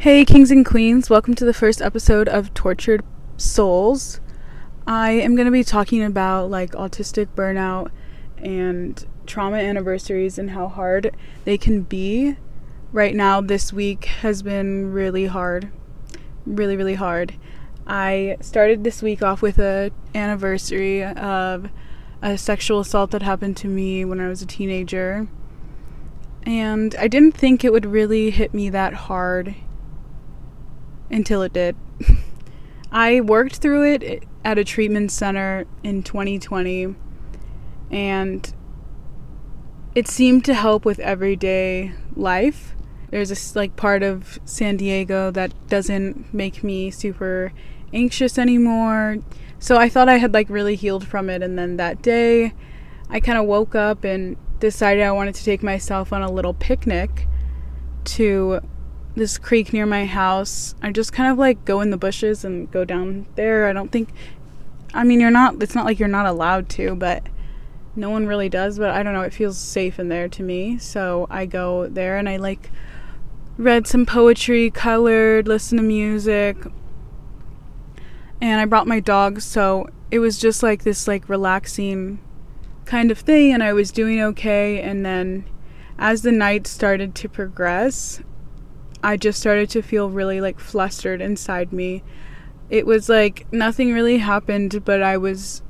Hey, kings and queens, welcome to the first episode of Tortured Souls. I am going to be talking about like autistic burnout and trauma anniversaries and how hard they can be. Right now, this week has been really hard. Really, really hard. I started this week off with a anniversary of a sexual assault that happened to me when I was a teenager. And I didn't think it would really hit me that hard until it did. I worked through it at a treatment center in 2020 and it seemed to help with everyday life. There's a like part of San Diego that doesn't make me super anxious anymore. So I thought I had like really healed from it and then that day I kind of woke up and decided I wanted to take myself on a little picnic to this creek near my house. I just kind of like go in the bushes and go down there. I don't think I mean you're not it's not like you're not allowed to, but no one really does, but I don't know, it feels safe in there to me. So I go there and I like read some poetry, colored, listen to music. And I brought my dog, so it was just like this like relaxing kind of thing and I was doing okay and then as the night started to progress, I just started to feel really like flustered inside me. It was like nothing really happened, but I was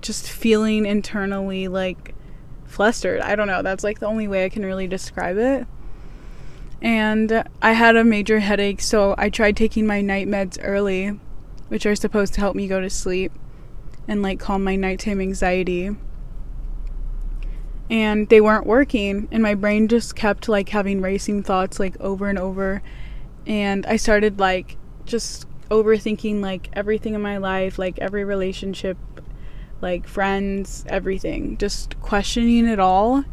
just feeling internally like flustered. I don't know. That's like the only way I can really describe it. And I had a major headache, so I tried taking my night meds early, which are supposed to help me go to sleep and like calm my nighttime anxiety. And they weren't working, and my brain just kept like having racing thoughts like over and over. And I started like just overthinking like everything in my life, like every relationship like friends, everything, just questioning it all.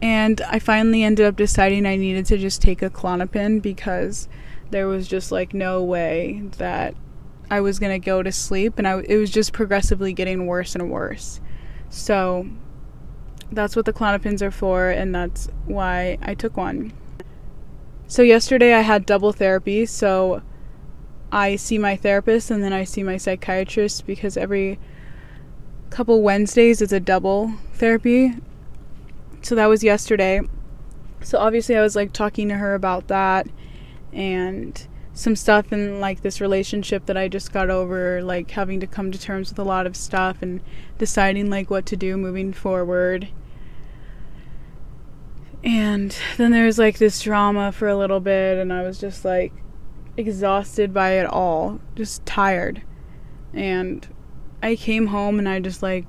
And I finally ended up deciding I needed to just take a Klonopin because there was just like no way that I was going to go to sleep and I, it was just progressively getting worse and worse. So that's what the Klonopins are for and that's why I took one. So yesterday I had double therapy, so I see my therapist and then I see my psychiatrist because every couple Wednesdays is a double therapy. So that was yesterday. So obviously I was like talking to her about that and some stuff in like this relationship that I just got over, like having to come to terms with a lot of stuff and deciding like what to do moving forward. And then there was like this drama for a little bit and I was just like exhausted by it all, just tired. And I came home and I just like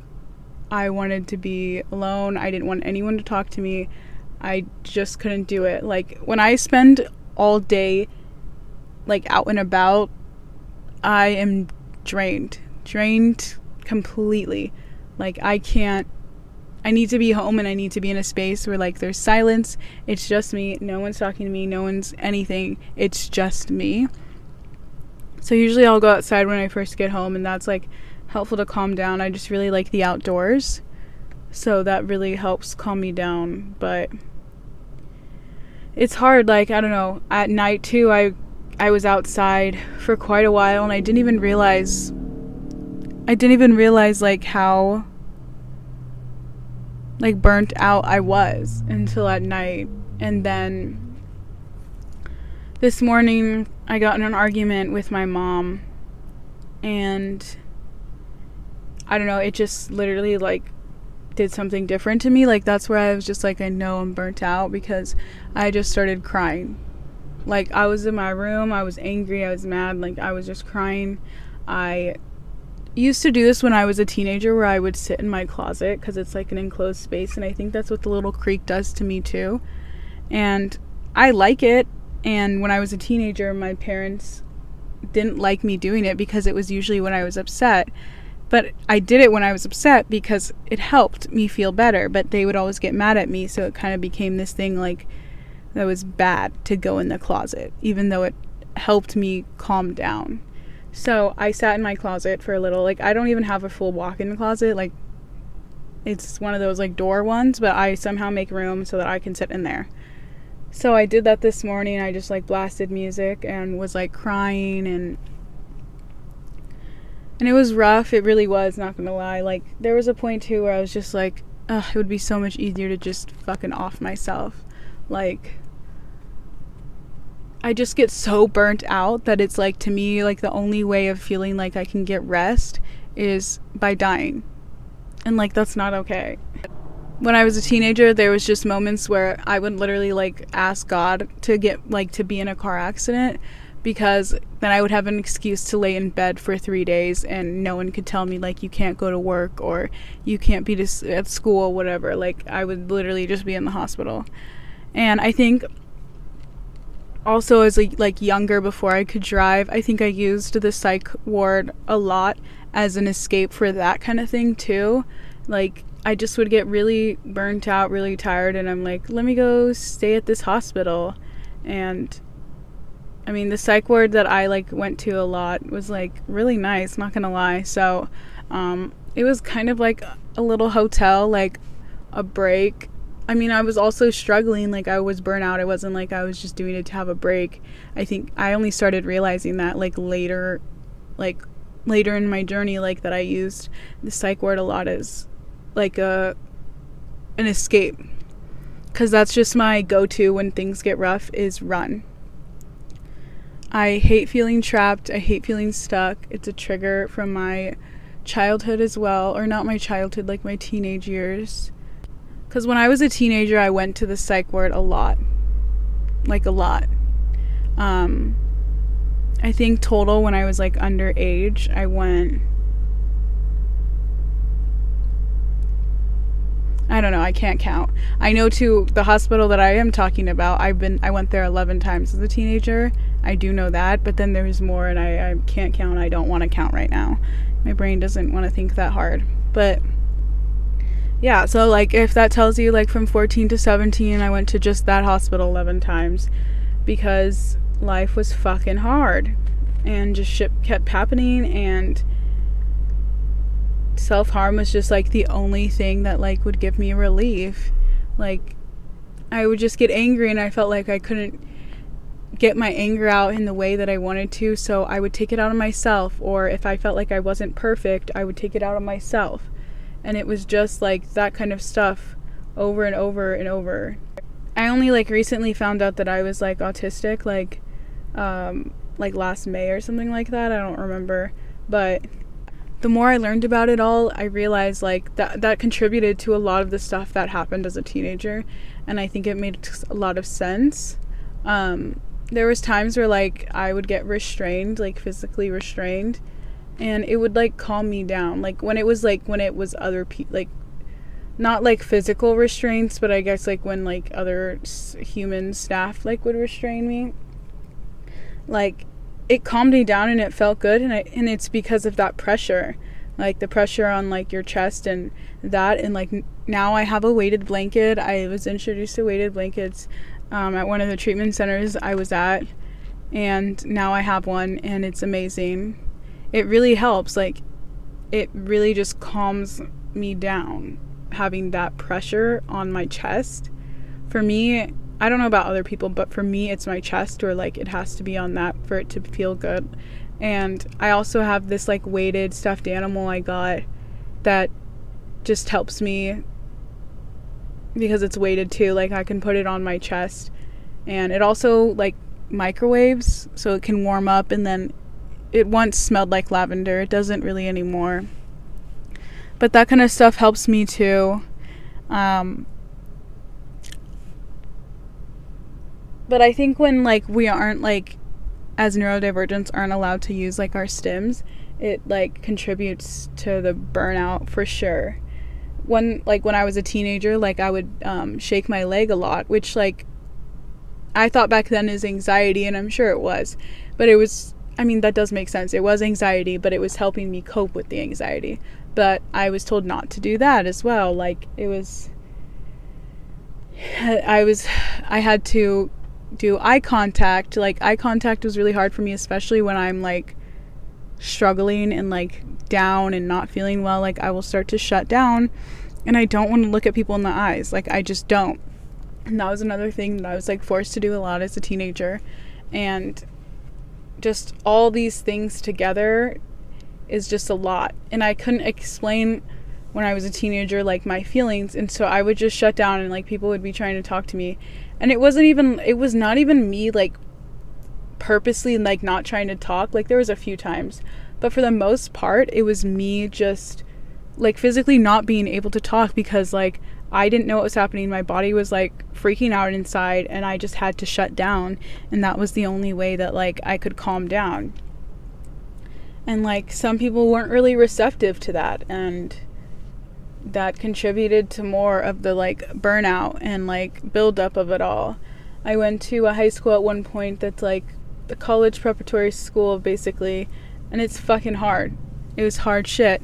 I wanted to be alone. I didn't want anyone to talk to me. I just couldn't do it. Like when I spend all day like out and about, I am drained. Drained completely. Like I can't I need to be home and I need to be in a space where like there's silence. It's just me. No one's talking to me. No one's anything. It's just me. So usually I'll go outside when I first get home and that's like helpful to calm down. I just really like the outdoors. So that really helps calm me down, but it's hard like I don't know, at night too I I was outside for quite a while and I didn't even realize I didn't even realize like how like burnt out I was until at night and then this morning I got in an argument with my mom and I don't know, it just literally like did something different to me. Like that's where I was just like I know I'm burnt out because I just started crying. Like I was in my room, I was angry, I was mad, like I was just crying. I used to do this when I was a teenager where I would sit in my closet cuz it's like an enclosed space and I think that's what the little creek does to me too. And I like it and when I was a teenager my parents didn't like me doing it because it was usually when I was upset but I did it when I was upset because it helped me feel better. But they would always get mad at me, so it kind of became this thing like that was bad to go in the closet, even though it helped me calm down. So I sat in my closet for a little. Like I don't even have a full walk-in closet. Like it's one of those like door ones, but I somehow make room so that I can sit in there. So I did that this morning. I just like blasted music and was like crying and and it was rough. It really was, not gonna lie. Like there was a point too where I was just like, Ugh, it would be so much easier to just fucking off myself. Like I just get so burnt out that it's like to me like the only way of feeling like I can get rest is by dying. And like that's not okay. When I was a teenager, there was just moments where I would literally like ask God to get like to be in a car accident because then I would have an excuse to lay in bed for 3 days and no one could tell me like you can't go to work or you can't be at school whatever. Like I would literally just be in the hospital. And I think also as like, younger before I could drive, I think I used the psych ward a lot as an escape for that kind of thing too. Like I just would get really burnt out, really tired and I'm like, let me go stay at this hospital. And I mean, the psych ward that I like went to a lot was like really nice, not going to lie. So, um it was kind of like a little hotel, like a break I mean, I was also struggling. Like, I was burnout. It wasn't like I was just doing it to have a break. I think I only started realizing that, like, later, like, later in my journey, like, that I used the psych ward a lot as, like, a, an escape. Because that's just my go to when things get rough is run. I hate feeling trapped. I hate feeling stuck. It's a trigger from my childhood as well. Or not my childhood, like my teenage years because when I was a teenager, I went to the psych ward a lot. Like a lot. Um, I think total when I was like underage, I went. I don't know, I can't count. I know to the hospital that I am talking about, I've been I went there 11 times as a teenager. I do know that, but then there's more and I, I can't count. I don't want to count right now. My brain doesn't want to think that hard. But yeah, so like if that tells you like from 14 to 17, I went to just that hospital 11 times because life was fucking hard and just shit kept happening and self-harm was just like the only thing that like would give me relief. Like I would just get angry and I felt like I couldn't get my anger out in the way that I wanted to, so I would take it out on myself or if I felt like I wasn't perfect, I would take it out on myself and it was just like that kind of stuff over and over and over. I only like recently found out that I was like autistic like um like last May or something like that. I don't remember, but the more I learned about it all, I realized like that that contributed to a lot of the stuff that happened as a teenager, and I think it made a lot of sense. Um, there was times where like I would get restrained, like physically restrained, and it would like calm me down. Like when it was like when it was other people like not like physical restraints but i guess like when like other s- human staff like would restrain me like it calmed me down and it felt good and I, and it's because of that pressure. Like the pressure on like your chest and that and like now i have a weighted blanket. I was introduced to weighted blankets um, at one of the treatment centers i was at and now i have one and it's amazing it really helps. Like, it really just calms me down having that pressure on my chest. For me, I don't know about other people, but for me, it's my chest, or like it has to be on that for it to feel good. And I also have this like weighted stuffed animal I got that just helps me because it's weighted too. Like I can put it on my chest, and it also like microwaves, so it can warm up and then it once smelled like lavender. It doesn't really anymore. But that kind of stuff helps me too. Um, but I think when like we aren't like as neurodivergents aren't allowed to use like our stims, it like contributes to the burnout for sure. When like when I was a teenager, like I would um, shake my leg a lot, which like I thought back then is anxiety, and I'm sure it was, but it was I mean, that does make sense. It was anxiety, but it was helping me cope with the anxiety. But I was told not to do that as well. Like, it was. I was. I had to do eye contact. Like, eye contact was really hard for me, especially when I'm like struggling and like down and not feeling well. Like, I will start to shut down and I don't want to look at people in the eyes. Like, I just don't. And that was another thing that I was like forced to do a lot as a teenager. And just all these things together is just a lot. And I couldn't explain when I was a teenager like my feelings and so I would just shut down and like people would be trying to talk to me. And it wasn't even it was not even me like purposely like not trying to talk. Like there was a few times. But for the most part, it was me just like physically not being able to talk because like I didn't know what was happening. My body was like freaking out inside and I just had to shut down and that was the only way that like I could calm down. And like some people weren't really receptive to that and that contributed to more of the like burnout and like buildup of it all. I went to a high school at one point that's like a college preparatory school basically, and it's fucking hard. It was hard shit.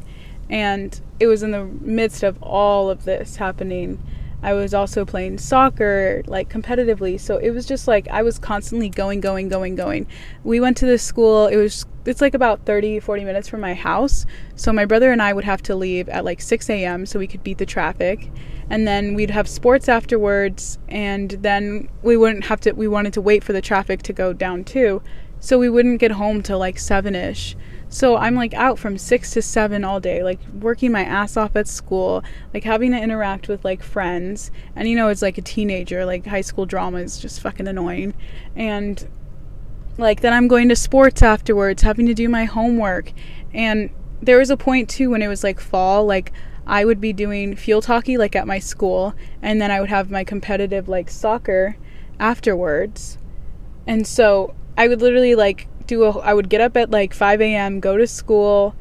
And it was in the midst of all of this happening. I was also playing soccer like competitively. So it was just like I was constantly going, going, going, going. We went to this school. It was it's like about 30, 40 minutes from my house. So my brother and I would have to leave at like 6 a.m. so we could beat the traffic. And then we'd have sports afterwards. And then we wouldn't have to, we wanted to wait for the traffic to go down too. So we wouldn't get home till like 7 ish. So I'm like out from 6 to 7 all day, like working my ass off at school, like having to interact with like friends. And you know, it's like a teenager, like high school drama is just fucking annoying. And like then I'm going to sports afterwards, having to do my homework. And there was a point too when it was like fall, like I would be doing field hockey like at my school, and then I would have my competitive like soccer afterwards. And so I would literally like do a I would get up at like 5 a.m., go to school,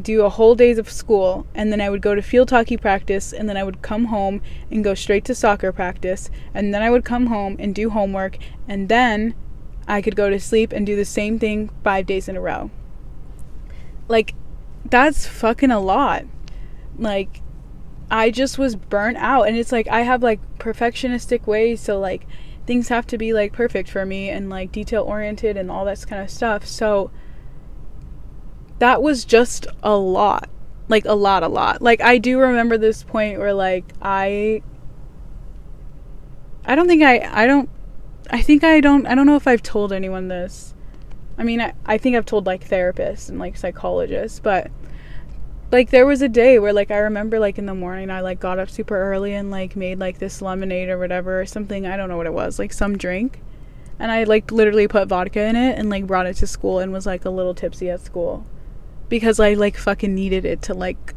do a whole days of school, and then I would go to field hockey practice, and then I would come home and go straight to soccer practice, and then I would come home and do homework, and then I could go to sleep and do the same thing five days in a row. Like, that's fucking a lot. Like, I just was burnt out, and it's like I have like perfectionistic ways, so like things have to be like perfect for me and like detail oriented and all that kind of stuff. So that was just a lot. Like a lot a lot. Like I do remember this point where like I I don't think I I don't I think I don't I don't know if I've told anyone this. I mean, I, I think I've told like therapists and like psychologists, but like there was a day where like I remember like in the morning I like got up super early and like made like this lemonade or whatever or something, I don't know what it was, like some drink. And I like literally put vodka in it and like brought it to school and was like a little tipsy at school because I like fucking needed it to like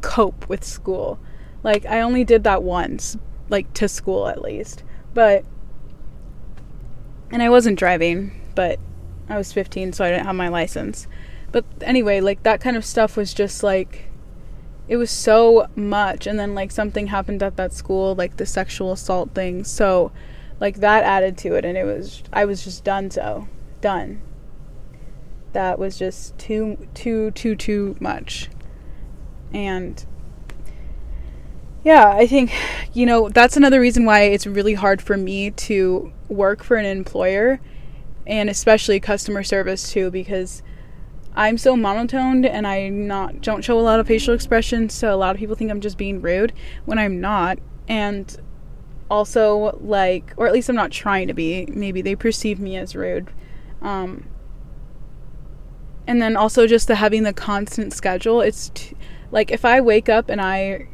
cope with school. Like I only did that once, like to school at least. But and I wasn't driving, but I was 15 so I didn't have my license. But anyway, like that kind of stuff was just like it was so much and then like something happened at that school like the sexual assault thing. So like that added to it and it was I was just done so. Done. That was just too too too too much. And yeah, I think, you know, that's another reason why it's really hard for me to work for an employer and especially customer service too because I'm so monotoned and I not don't show a lot of facial expressions, so a lot of people think I'm just being rude when I'm not. And also like or at least I'm not trying to be. Maybe they perceive me as rude. Um and then also just the having the constant schedule. It's t- like if I wake up and I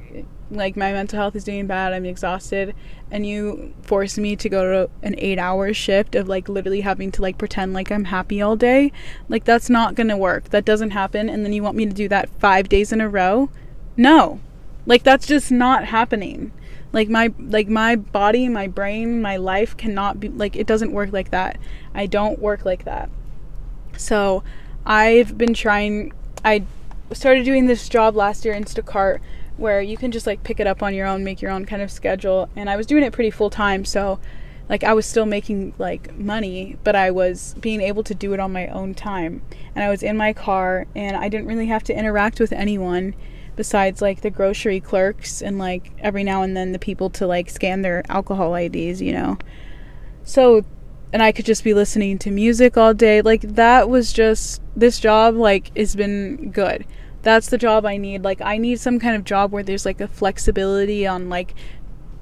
like my mental health is doing bad, I'm exhausted, and you force me to go to an eight hour shift of like literally having to like pretend like I'm happy all day, like that's not gonna work. That doesn't happen. And then you want me to do that five days in a row? No. Like that's just not happening. Like my like my body, my brain, my life cannot be like it doesn't work like that. I don't work like that. So I've been trying I started doing this job last year, Instacart where you can just like pick it up on your own, make your own kind of schedule. And I was doing it pretty full time, so like I was still making like money, but I was being able to do it on my own time. And I was in my car and I didn't really have to interact with anyone besides like the grocery clerks and like every now and then the people to like scan their alcohol IDs, you know. So and I could just be listening to music all day. Like that was just this job like has been good that's the job I need. Like I need some kind of job where there's like a flexibility on like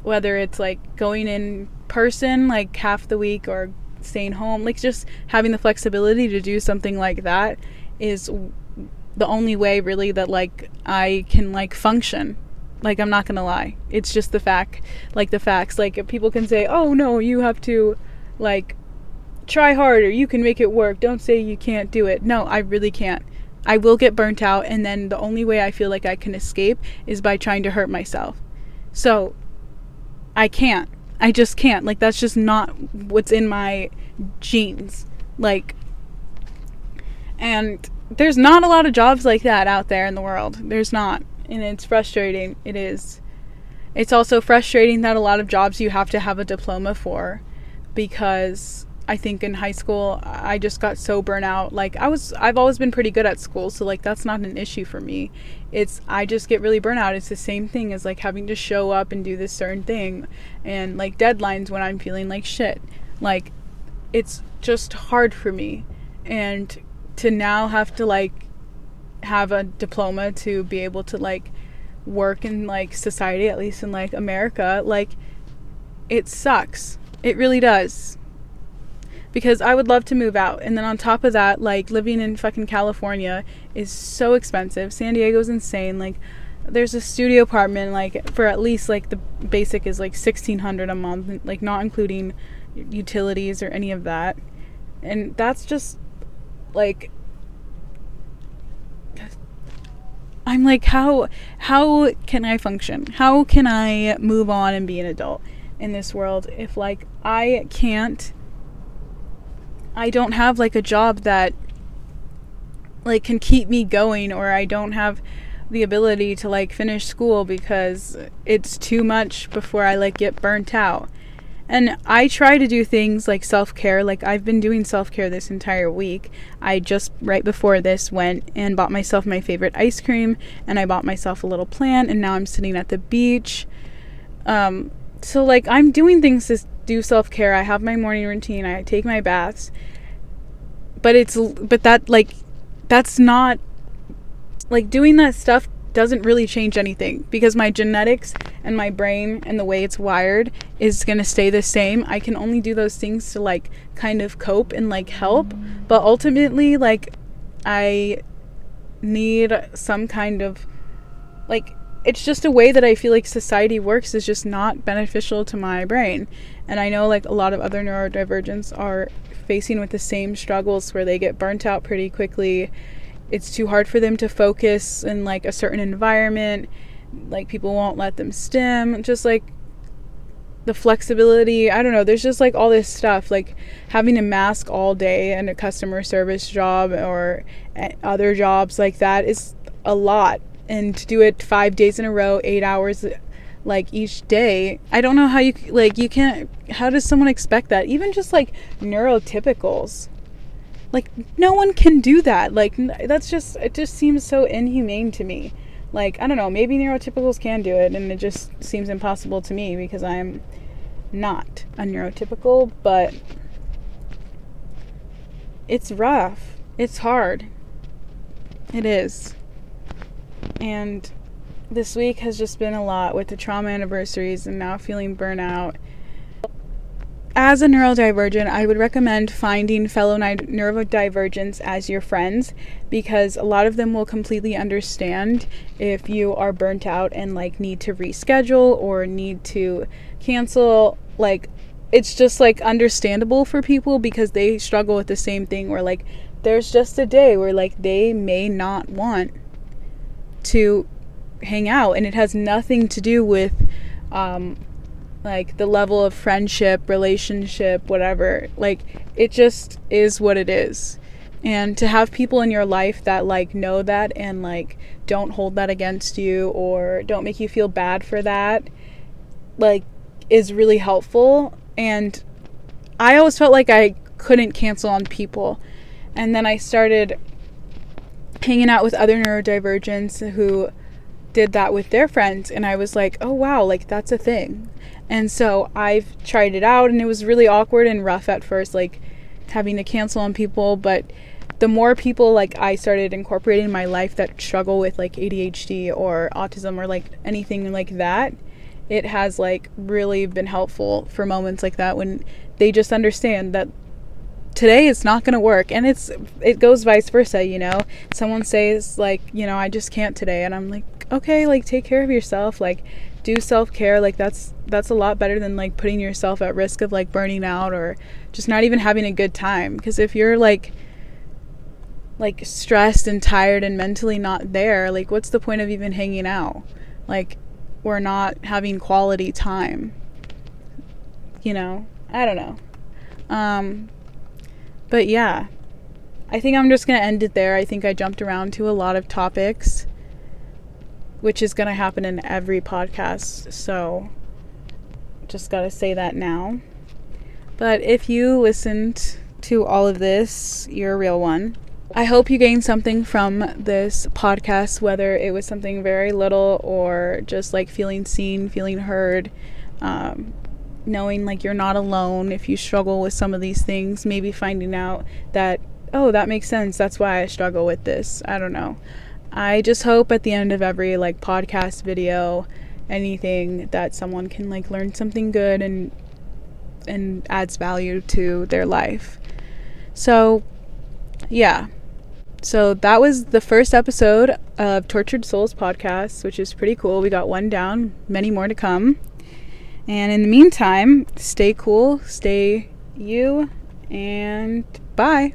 whether it's like going in person like half the week or staying home like just having the flexibility to do something like that is the only way really that like I can like function. Like I'm not going to lie. It's just the fact like the facts. Like people can say oh no you have to like try harder. You can make it work. Don't say you can't do it. No I really can't I will get burnt out and then the only way I feel like I can escape is by trying to hurt myself so I can't I just can't. Like that's just not what's in my genes. Like and there's not a lot of jobs like that out there in the world. There's not. And it's frustrating. It is. It's also frustrating that a lot of jobs you have to have a diploma for because I think in high school I just got so burnt out. Like I was I've always been pretty good at school, so like that's not an issue for me. It's I just get really burnt out. It's the same thing as like having to show up and do this certain thing and like deadlines when I'm feeling like shit. Like it's just hard for me. And to now have to like have a diploma to be able to like work in like society at least in like America, like it sucks. It really does because I would love to move out. And then on top of that, like living in fucking California is so expensive. San Diego's insane. Like there's a studio apartment like for at least like the basic is like 1600 a month, like not including utilities or any of that. And that's just like I'm like how how can I function? How can I move on and be an adult in this world if like I can't I don't have like a job that like can keep me going or I don't have the ability to like finish school because it's too much before I like get burnt out. And I try to do things like self care. Like, I've been doing self care this entire week. I just, right before this, went and bought myself my favorite ice cream, and I bought myself a little plant, and now I'm sitting at the beach. Um, so, like, I'm doing things to do self care. I have my morning routine, I take my baths. But it's, but that, like, that's not, like, doing that stuff doesn't really change anything because my genetics and my brain and the way it's wired is going to stay the same. I can only do those things to, like, kind of cope and, like, help. But ultimately, like, I need some kind of, like, it's just a way that I feel like society works is just not beneficial to my brain. And I know like a lot of other neurodivergents are facing with the same struggles where they get burnt out pretty quickly. It's too hard for them to focus in like a certain environment. Like people won't let them stim. Just like the flexibility. I don't know. There's just like all this stuff. Like having a mask all day and a customer service job or other jobs like that is a lot and to do it five days in a row, eight hours like each day i don't know how you like you can't how does someone expect that? Even just like neurotypicals. Like no one can do that. Like that's just it just seems so inhumane to me. Like i don't know maybe neurotypicals can do it and it just seems impossible to me because i'm not a neurotypical but it's rough. It's hard. It is and this week has just been a lot with the trauma anniversaries and now feeling burnout. As a neurodivergent, I would recommend finding fellow neurodivergents as your friends because a lot of them will completely understand if you are burnt out and like need to reschedule or need to cancel. Like, it's just like understandable for people because they struggle with the same thing where like there's just a day where like they may not want to hang out and it has nothing to do with um, like the level of friendship relationship whatever. Like it just is what it is. And to have people in your life that like know that and like don't hold that against you or don't make you feel bad for that like is really helpful. And i always felt like i couldn't cancel on people. And then i started hanging out with other neurodivergents who did that with their friends and I was like, "Oh wow, like that's a thing." And so I've tried it out and it was really awkward and rough at first like having to cancel on people, but the more people like I started incorporating in my life that struggle with like ADHD or autism or like anything like that, it has like really been helpful for moments like that when they just understand that today it's not going to work. And it's it goes vice versa you know? Someone says like you know i just can't today. And i'm like okay like take care of yourself like do self-care like that's that's a lot better than like putting yourself at risk of like burning out or just not even having a good time. Because if you're like like stressed and tired and mentally not there like what's the point of even hanging out? Like we're not having quality time you know? I don't know. Um but yeah i think i'm just gonna end it there. I think i jumped around to a lot of topics which is gonna happen in every podcast so just gotta say that now. But if you listened to all of this you're a real one. I hope you gained something from this podcast, whether it was something very little or just like feeling seen, feeling heard, um, knowing like you're not alone if you struggle with some of these things, maybe finding out that, oh, that makes sense. That's why I struggle with this. I don't know. I just hope at the end of every like podcast video, anything that someone can like learn something good and and adds value to their life. So, yeah. So that was the first episode of Tortured Souls podcast, which is pretty cool. We got one down, many more to come. And in the meantime, stay cool, stay you, and bye.